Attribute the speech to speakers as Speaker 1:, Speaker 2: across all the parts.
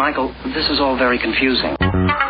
Speaker 1: Michael, this is all very confusing.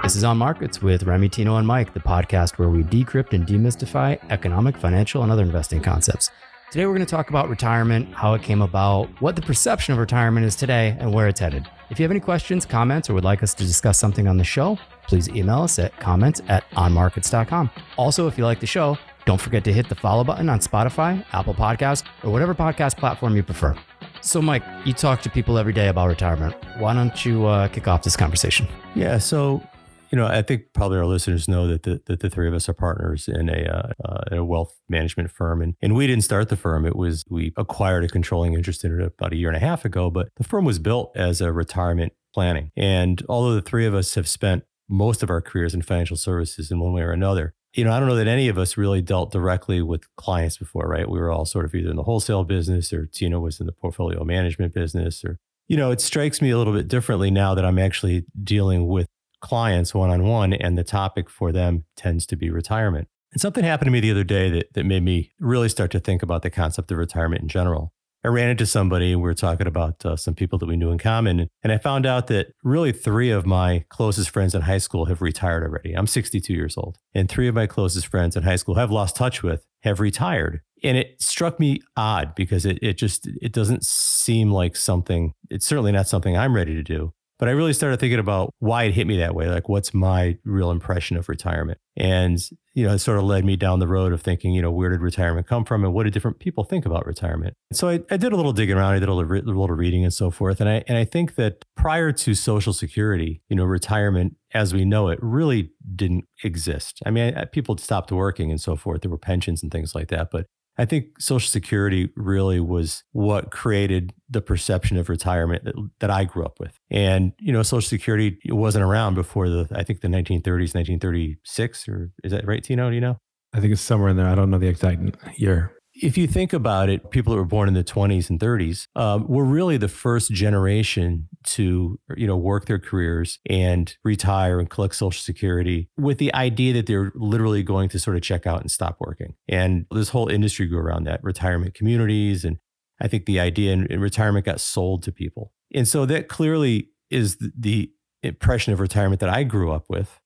Speaker 2: This is On Markets with Remy Tino and Mike, the podcast where we decrypt and demystify economic, financial, and other investing concepts. Today, we're going to talk about retirement, how it came about, what the perception of retirement is today, and where it's headed. If you have any questions, comments, or would like us to discuss something on the show, please email us at comments at onmarkets.com. Also, if you like the show, don't forget to hit the follow button on Spotify, Apple Podcasts, or whatever podcast platform you prefer. So, Mike, you talk to people every day about retirement. Why don't you uh, kick off this conversation?
Speaker 3: Yeah. So, you know, I think probably our listeners know that the, that the three of us are partners in a, uh, uh, in a wealth management firm. And, and we didn't start the firm. It was, we acquired a controlling interest in it about a year and a half ago, but the firm was built as a retirement planning. And although the three of us have spent most of our careers in financial services in one way or another, you know, I don't know that any of us really dealt directly with clients before, right? We were all sort of either in the wholesale business or Tino was in the portfolio management business or, you know, it strikes me a little bit differently now that I'm actually dealing with clients one on one and the topic for them tends to be retirement. And something happened to me the other day that, that made me really start to think about the concept of retirement in general. I ran into somebody we were talking about uh, some people that we knew in common. And I found out that really three of my closest friends in high school have retired already. I'm 62 years old. And three of my closest friends in high school have lost touch with have retired. And it struck me odd because it, it just, it doesn't seem like something, it's certainly not something I'm ready to do. But I really started thinking about why it hit me that way. Like, what's my real impression of retirement? And, you know, it sort of led me down the road of thinking, you know, where did retirement come from and what do different people think about retirement? So I, I did a little digging around, I did a little, a little reading and so forth. And I, and I think that prior to Social Security, you know, retirement as we know it really didn't exist. I mean, people stopped working and so forth. There were pensions and things like that. But I think Social Security really was what created the perception of retirement that, that I grew up with. And, you know, Social Security wasn't around before the, I think the 1930s, 1936, or is that right, Tino? Do you know?
Speaker 4: I think it's somewhere in there. I don't know the exact year
Speaker 3: if you think about it, people that were born in the 20s and 30s um, were really the first generation to, you know, work their careers and retire and collect Social Security with the idea that they're literally going to sort of check out and stop working. And this whole industry grew around that, retirement communities, and I think the idea in, in retirement got sold to people. And so that clearly is the, the impression of retirement that I grew up with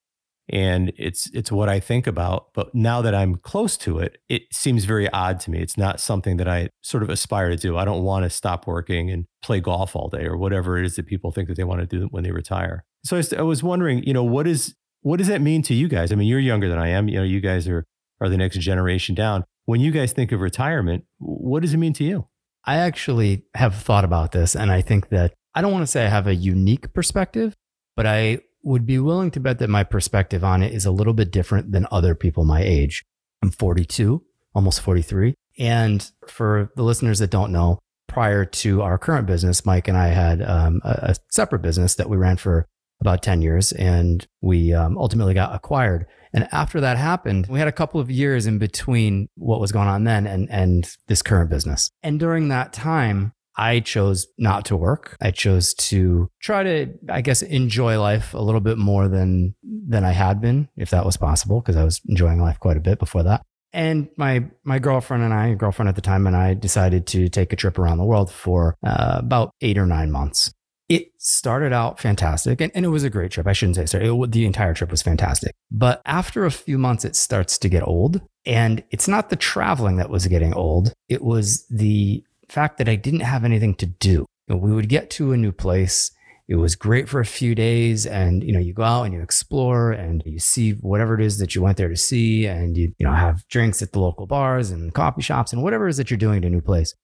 Speaker 3: and it's it's what I think about. But now that I'm close to it, it seems very odd to me. It's not something that I sort of aspire to do. I don't want to stop working and play golf all day or whatever it is that people think that they want to do when they retire. So I was wondering, you know, what is what does that mean to you guys? I mean, you're younger than I am. You know, you guys are are the next generation down. When you guys think of retirement, what does it mean to you?
Speaker 2: I actually have thought about this, and I think that I don't want to say I have a unique perspective, but I would be willing to bet that my perspective on it is a little bit different than other people my age. I'm 42, almost 43. And for the listeners that don't know, prior to our current business, Mike and I had um, a, a, separate business that we ran for about 10 years and we um, ultimately got acquired. And after that happened, we had a couple of years in between what was going on then and, and this current business. And during that time, I chose not to work. I chose to try to, I guess, enjoy life a little bit more than than I had been, if that was possible, because I was enjoying life quite a bit before that. And my my girlfriend and I, girlfriend at the time, and I decided to take a trip around the world for uh, about eight or nine months. It started out fantastic, and, and it was a great trip. I shouldn't say sorry. It, the entire trip was fantastic. But after a few months, it starts to get old. And it's not the traveling that was getting old. It was the fact that I didn't have anything to do. You know, we would get to a new place. It was great for a few days. And, you know, you go out and you explore and you see whatever it is that you went there to see and you, you know, have drinks at the local bars and coffee shops and whatever it is that you're doing at a new place.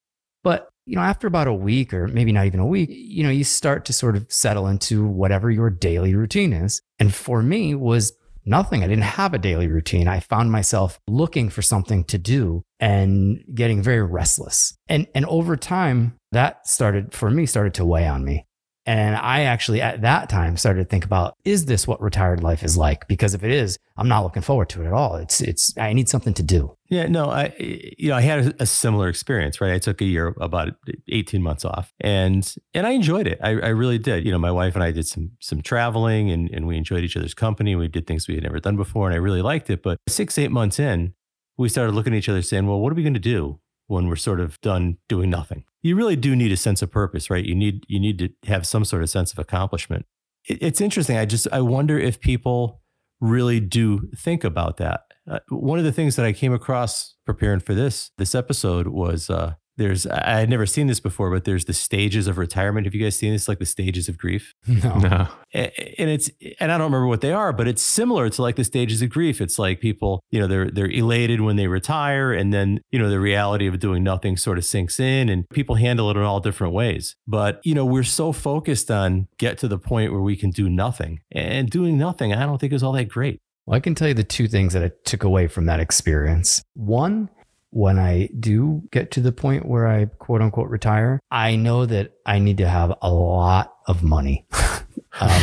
Speaker 2: But, you know, after about a week or maybe not even a week, you know, you start to sort of settle into whatever your daily routine is. And for me was nothing. I didn't have a daily routine. I found myself looking for something to do and getting very restless. And and over time, that started for me started to weigh on me. And I actually at that time started to think about is this what retired life is like? Because if it is, I'm not looking forward to it at all. It's it's I need something to do.
Speaker 3: Yeah, no, I you know I had a, similar experience. Right, I took a year about 18 months off, and and I enjoyed it. I, I really did. You know, my wife and I did some some traveling, and and we enjoyed each other's company. We did things we had never done before, and I really liked it. But six eight months in, we started looking at each other saying, well, what are we going to do when we're sort of done doing nothing? You really do need a sense of purpose, right? You need you need to have some sort of sense of accomplishment. it- it's interesting. I just I wonder if people really do think about that. Uh, one of the things that I came across preparing for this this episode was uh, there's I had never seen this before, but there's the stages of retirement. Have you guys seen this? Like the stages of grief,
Speaker 2: No.
Speaker 4: No.
Speaker 3: And it's and I don't remember what they are, but it's similar to like the stages of grief. It's like people, you know, they're they're elated when they retire, and then you know the reality of doing nothing sort of sinks in, and people handle it in all different ways. But you know, we're so focused on get to the point where we can do nothing, and doing nothing, I don't think is all that great.
Speaker 2: Well, I can tell you the two things that I took away from that experience. One, when I do get to the point where I quote unquote retire, I know that I need to have a lot of money. um,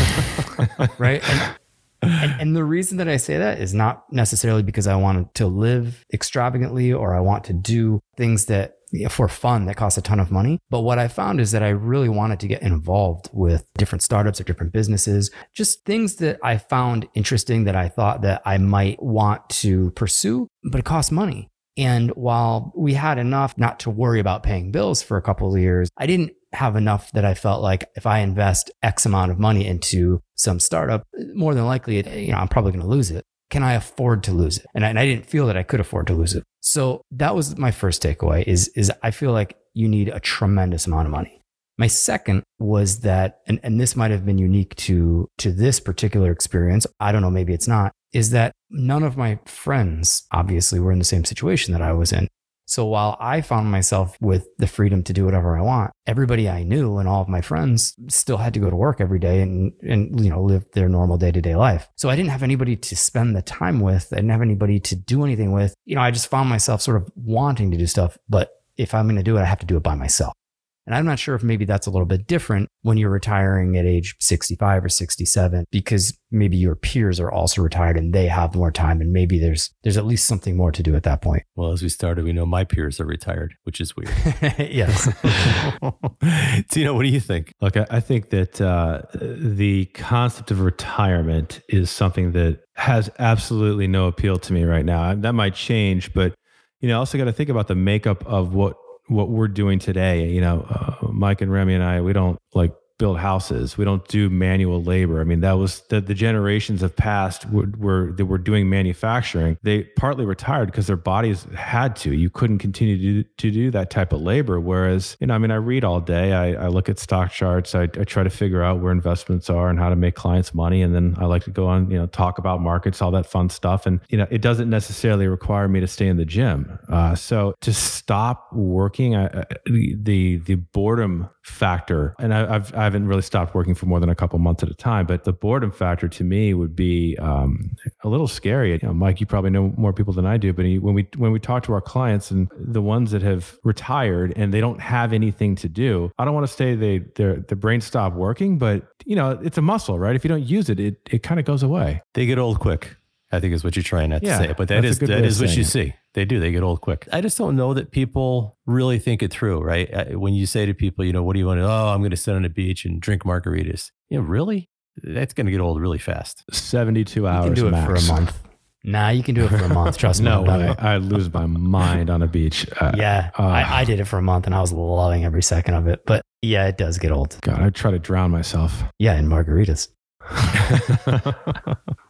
Speaker 2: right. And, and, and the reason that I say that is not necessarily because I want to live extravagantly or I want to do things that for fun that cost a ton of money. But what I found is that I really wanted to get involved with different startups or different businesses, just things that I found interesting that I thought that I might want to pursue, but it costs money. And while we had enough not to worry about paying bills for a couple of years, I didn't have enough that I felt like if I invest X amount of money into some startup, more than likely, you know, I'm probably going to lose it. Can I afford to lose it? And I, and I didn't feel that I could afford to lose it. So that was my first takeaway is, is I feel like you need a tremendous amount of money. My second was that, and, and this might have been unique to, to this particular experience. I don't know, maybe it's not, is that none of my friends obviously were in the same situation that I was in. So while I found myself with the freedom to do whatever I want, everybody I knew and all of my friends still had to go to work every day and, and you know, live their normal day to day life. So I didn't have anybody to spend the time with. I didn't have anybody to do anything with. You know, I just found myself sort of wanting to do stuff, but if I'm going to do it, I have to do it by myself. And I'm not sure if maybe that's a little bit different when you're retiring at age 65 or 67 because maybe your peers are also retired and they have more time and maybe there's there's at least something more to do at that point.
Speaker 3: Well, as we started, we know my peers are retired, which is weird.
Speaker 2: yes.
Speaker 3: Tino, what do you think?
Speaker 4: Look, I, I think that uh, the concept of retirement is something that has absolutely no appeal to me right now. That might change, but you know, I also got to think about the makeup of what what we're doing today. You know, uh, Mike and Remy and I, we don't like build houses. We don't do manual labor. I mean, that was the, the generations of past were, were that were doing manufacturing. They partly retired because their bodies had to. You couldn't continue to do, to do that type of labor. Whereas, you know, I mean, I read all day. I, I look at stock charts. I, I try to figure out where investments are and how to make clients money. And then I like to go on, you know, talk about markets, all that fun stuff. And you know, it doesn't necessarily require me to stay in the gym. Uh, so to stop working, I, the the boredom factor, and I, I've I haven't really stopped working for more than a couple months at a time, but the boredom factor to me would be um, a little scary. You know, Mike, you probably know more people than I do, but when we when we talk to our clients and the ones that have retired and they don't have anything to do, I don't want to say they their the brain stop working, but you know, it's a muscle, right? If you don't use it, it it kind of goes away.
Speaker 3: They get old quick. I think is what you're trying not to say, but that is that is what you
Speaker 4: it.
Speaker 3: see. They do. They get old quick. I just don't know that people really think it through, right? Uh, When you say to people, you know, what do you want to? Oh, I'm going to sit on a beach and drink margaritas. You know, really? That's going to get old really fast.
Speaker 4: Seventy two
Speaker 2: You
Speaker 4: hours.
Speaker 2: can do it
Speaker 4: max.
Speaker 2: for a month. Nah, you can do it for a month. Trust me.
Speaker 4: No
Speaker 2: I've
Speaker 4: way. I lose my mind on a beach. Uh,
Speaker 2: Yeah,
Speaker 4: uh,
Speaker 2: I, I did it for a month and I was loving every second of it. But yeah, it does get old.
Speaker 4: God, I try to drown myself.
Speaker 2: Yeah, in margaritas.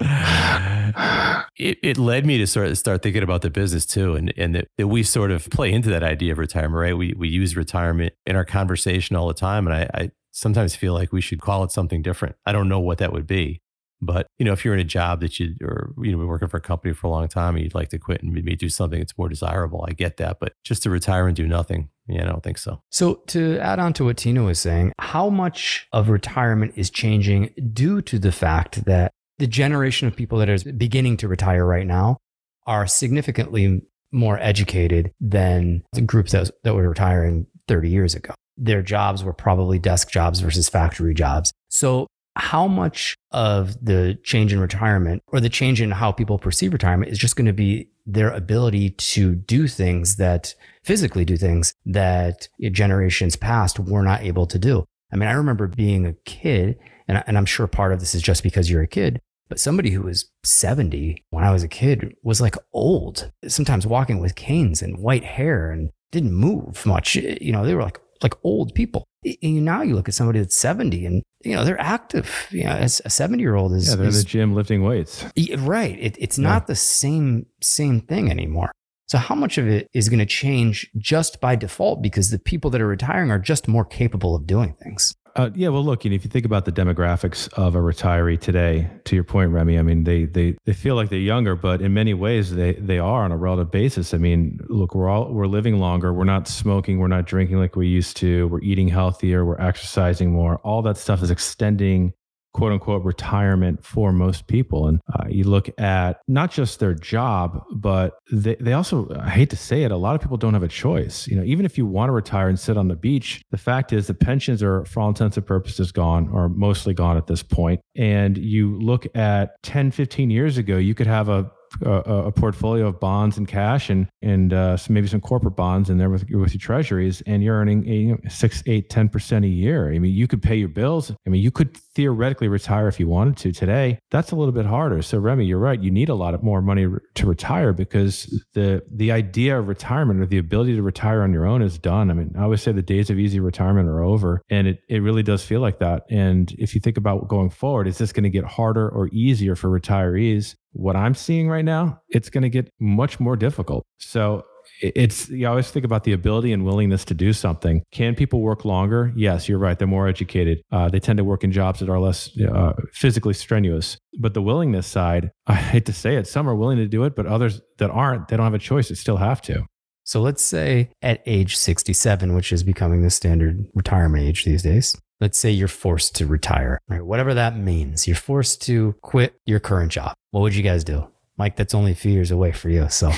Speaker 3: it, it led me to sort of start thinking about the business too, and and that, that we sort of play into that idea of retirement, right? We we use retirement in our conversation all the time, and I, I sometimes feel like we should call it something different. I don't know what that would be, but you know, if you're in a job that you or you know been working for a company for a long time and you'd like to quit and maybe do something that's more desirable, I get that, but just to retire and do nothing, yeah, I don't think so.
Speaker 2: So, to add on to what Tino was saying, how much of retirement is changing due to the fact that the generation of people that is beginning to retire right now are significantly more educated than the groups that, that were retiring 30 years ago? Their jobs were probably desk jobs versus factory jobs. So, how much of the change in retirement or the change in how people perceive retirement is just going to be their ability to do things that physically do things that generations past were not able to do. I mean, I remember being a kid, and, and I'm sure part of this is just because you're a kid, but somebody who was 70 when I was a kid was like old, sometimes walking with canes and white hair and didn't move much. You know, they were like like old people. And now you look at somebody that's 70 and, you know, they're active. You know, as a 70 year old is.
Speaker 4: Yeah, they're
Speaker 2: is,
Speaker 4: in the gym lifting weights.
Speaker 2: Right. It, it's not the same, same thing anymore. So how much of it is going to change just by default because the people that are retiring are just more capable of doing things?
Speaker 4: Uh, yeah, well, look, know, if you think about the demographics of a retiree today, to your point, Remy, I mean, they they they feel like they're younger, but in many ways, they they are on a relative basis. I mean, look, we're all we're living longer, we're not smoking, we're not drinking like we used to, we're eating healthier, we're exercising more. All that stuff is extending quote unquote retirement for most people. And uh, you look at not just their job, but they, they also, I hate to say it, a lot of people don't have a choice. You know, even if you want to retire and sit on the beach, the fact is the pensions are, for all intents and purposes, gone or mostly gone at this point. And you look at 10, 15 years ago, you could have a a, a, portfolio of bonds and cash and and uh, some, maybe some corporate bonds in there with, with your treasuries and you're earning you know, six eight ten percent a year i mean you could pay your bills i mean you could theoretically retire if you wanted to today that's a little bit harder. So remy you're right. You need a lot of more money to retire because the the idea of retirement or the ability to retire on your own is done. I mean i always say the days of easy retirement are over and it, it really does feel like that. And if you think about going forward is this going to get harder or easier for retirees? What I'm seeing right now, it's going to get much more difficult. So it's you always think about the ability and willingness to do something. Can people work longer? Yes, you're right. They're more educated. Uh, they tend to work in jobs that are less uh, physically strenuous. But the willingness side, I hate to say it, some are willing to do it, but others that aren't, they don't have a choice. They still have to.
Speaker 2: So let's say at age 67, which is becoming the standard retirement age these days, let's say you're forced to retire, right? Whatever that means, you're forced to quit your current job. What would you guys do? Mike, that's only a few years away for you. So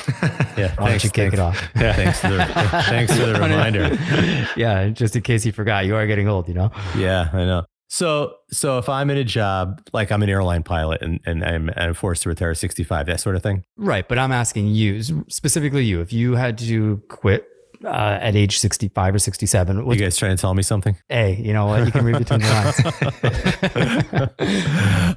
Speaker 3: yeah,
Speaker 2: why don't you kick
Speaker 3: thanks,
Speaker 2: it off?
Speaker 3: Yeah, thanks for the, thanks for the reminder.
Speaker 2: yeah, just in case you forgot, you are getting old, you know?
Speaker 3: Yeah, I know. So, so if I'm in a job, like I'm an airline pilot and, and I'm, I'm forced to retire at 65, that sort of thing.
Speaker 2: Right. But I'm asking you, specifically you, if you had to quit uh, at age 65 or 67.
Speaker 3: You guys trying to tell me something?
Speaker 2: Hey, you know what? You can read between the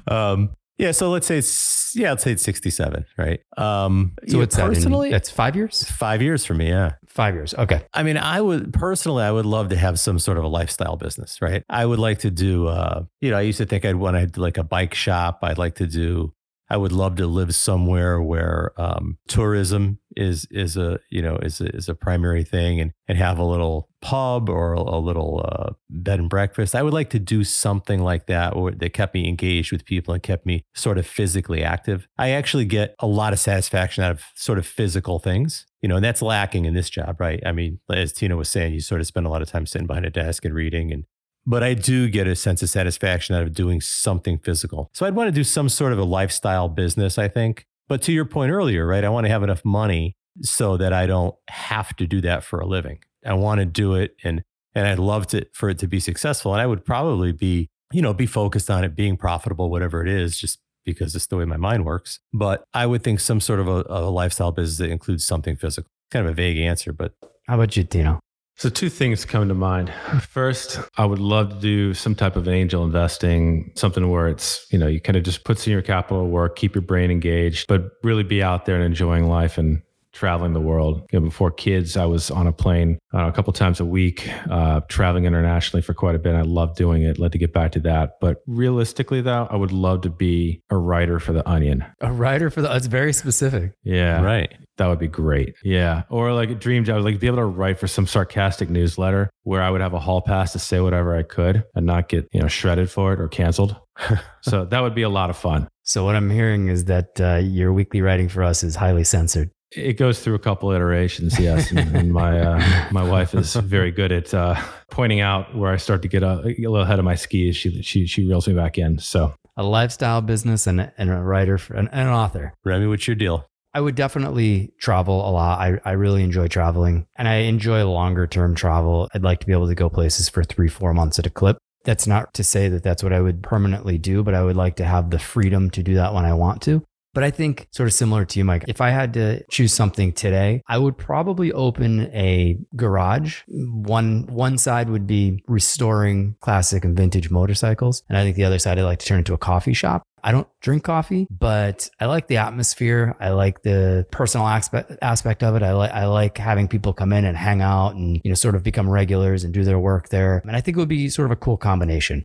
Speaker 3: lines. um, yeah. So let's say it's, yeah, let's say it's 67, right? Um,
Speaker 2: so it's personally, that in, that's five years?
Speaker 3: Five years for me. Yeah.
Speaker 2: Five years. Okay.
Speaker 3: I mean, I would personally, I would love to have some sort of a lifestyle business, right? I would like to do, uh, you know, I used to think I'd want to do like a bike shop. I'd like to do I would love to live somewhere where um, tourism is is a you know is a, is a primary thing, and and have a little pub or a, little uh, bed and breakfast. I would like to do something like that, or that kept me engaged with people and kept me sort of physically active. I actually get a lot of satisfaction out of sort of physical things, you know, and that's lacking in this job, right? I mean, as Tino was saying, you sort of spend a lot of time sitting behind a desk and reading and but I do get a sense of satisfaction out of doing something physical. So I'd want to do some sort of a lifestyle business, I think. But to your point earlier, right? I want to have enough money so that I don't have to do that for a living. I want to do it and and I'd love to for it to be successful. And I would probably be, you know, be focused on it being profitable, whatever it is, just because it's the way my mind works. But I would think some sort of a, a lifestyle business that includes something physical. Kind of a vague answer, but
Speaker 2: how about you, Tino?
Speaker 4: So, two things come to mind. First, I would love to do some type of angel investing, something where it's, you know, you kind of just put of your capital work, keep your brain engaged, but really be out there and enjoying life and traveling the world. You know, before kids, I was on a plane uh, a couple times a week, uh, traveling internationally for quite a bit. I love doing it. Love to get back to that. But realistically, though, I would love to be a writer for the Onion.
Speaker 2: A writer for the. It's very specific.
Speaker 4: Yeah,
Speaker 3: right.
Speaker 4: That would be great. Yeah, or like a dream job, like be able to write for some sarcastic newsletter where I would have a hall pass to say whatever I could and not get you know shredded for it or canceled. so that would be a lot of fun.
Speaker 2: So what I'm hearing is that uh, your weekly writing for us is highly censored.
Speaker 4: It goes through a couple iterations, yes, and, and my uh, my wife is very good at uh, pointing out where I start to get a, a, little ahead of my skis. She she she reels me back in. So
Speaker 2: a lifestyle business and, and a writer for, and, and an author.
Speaker 3: Remy, what's your deal?
Speaker 2: I would definitely travel a lot. I, I really enjoy traveling and I enjoy longer term travel. I'd like to be able to go places for three, four months at a clip. That's not to say that that's what I would permanently do, but I would like to have the freedom to do that when I want to. But I think sort of similar to you, Mike, if I had to choose something today, I would probably open a garage. One one side would be restoring classic and vintage motorcycles. And I think the other side I'd like to turn into a coffee shop. I don't drink coffee, but I like the atmosphere. I like the personal aspect aspect of it. I like I like having people come in and hang out and you know sort of become regulars and do their work there. And I think it would be sort of a cool combination.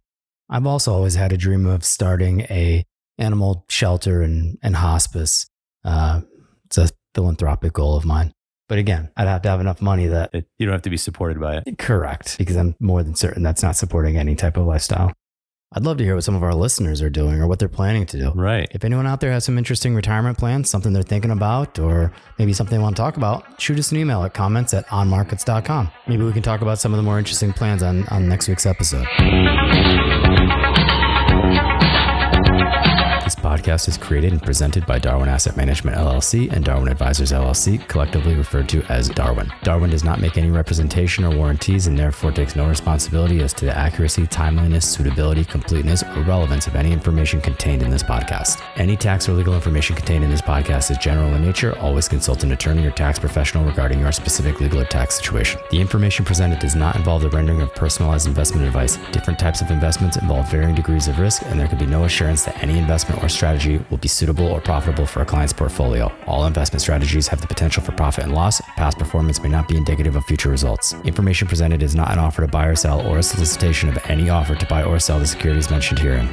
Speaker 2: I've also always had a dream of starting a animal shelter and, and hospice. Uh, it's a philanthropic goal of mine. But again, I'd have to have enough money that.
Speaker 3: It, you don't have to be supported by it.
Speaker 2: Correct, because I'm more than certain that's not supporting any type of lifestyle. I'd love to hear what some of our listeners are doing or what they're planning to do.
Speaker 3: Right.
Speaker 2: If anyone out there has some interesting retirement plans, something they're thinking about, or maybe something they want to talk about, shoot us an email at comments at onmarkets.com. Maybe we can talk about some of the more interesting plans on, on next week's episode. Podcast is created and presented by Darwin Asset Management LLC and Darwin Advisors LLC, collectively referred to as Darwin. Darwin does not make any representation or warranties and therefore takes no responsibility as to the accuracy, timeliness, suitability, completeness, or relevance of any information contained in this podcast. Any tax or legal information contained in this podcast is general in nature. Always consult an attorney or tax professional regarding your specific legal or tax situation. The information presented does not involve the rendering of personalized investment advice. Different types of investments involve varying degrees of risk, and there can be no assurance that any investment or strategy will be suitable or profitable for a client's portfolio. All investment strategies have the potential for profit and loss. Past performance may not be indicative of future results. Information presented is not an offer to buy or sell or a solicitation of any offer to buy or sell the securities mentioned herein.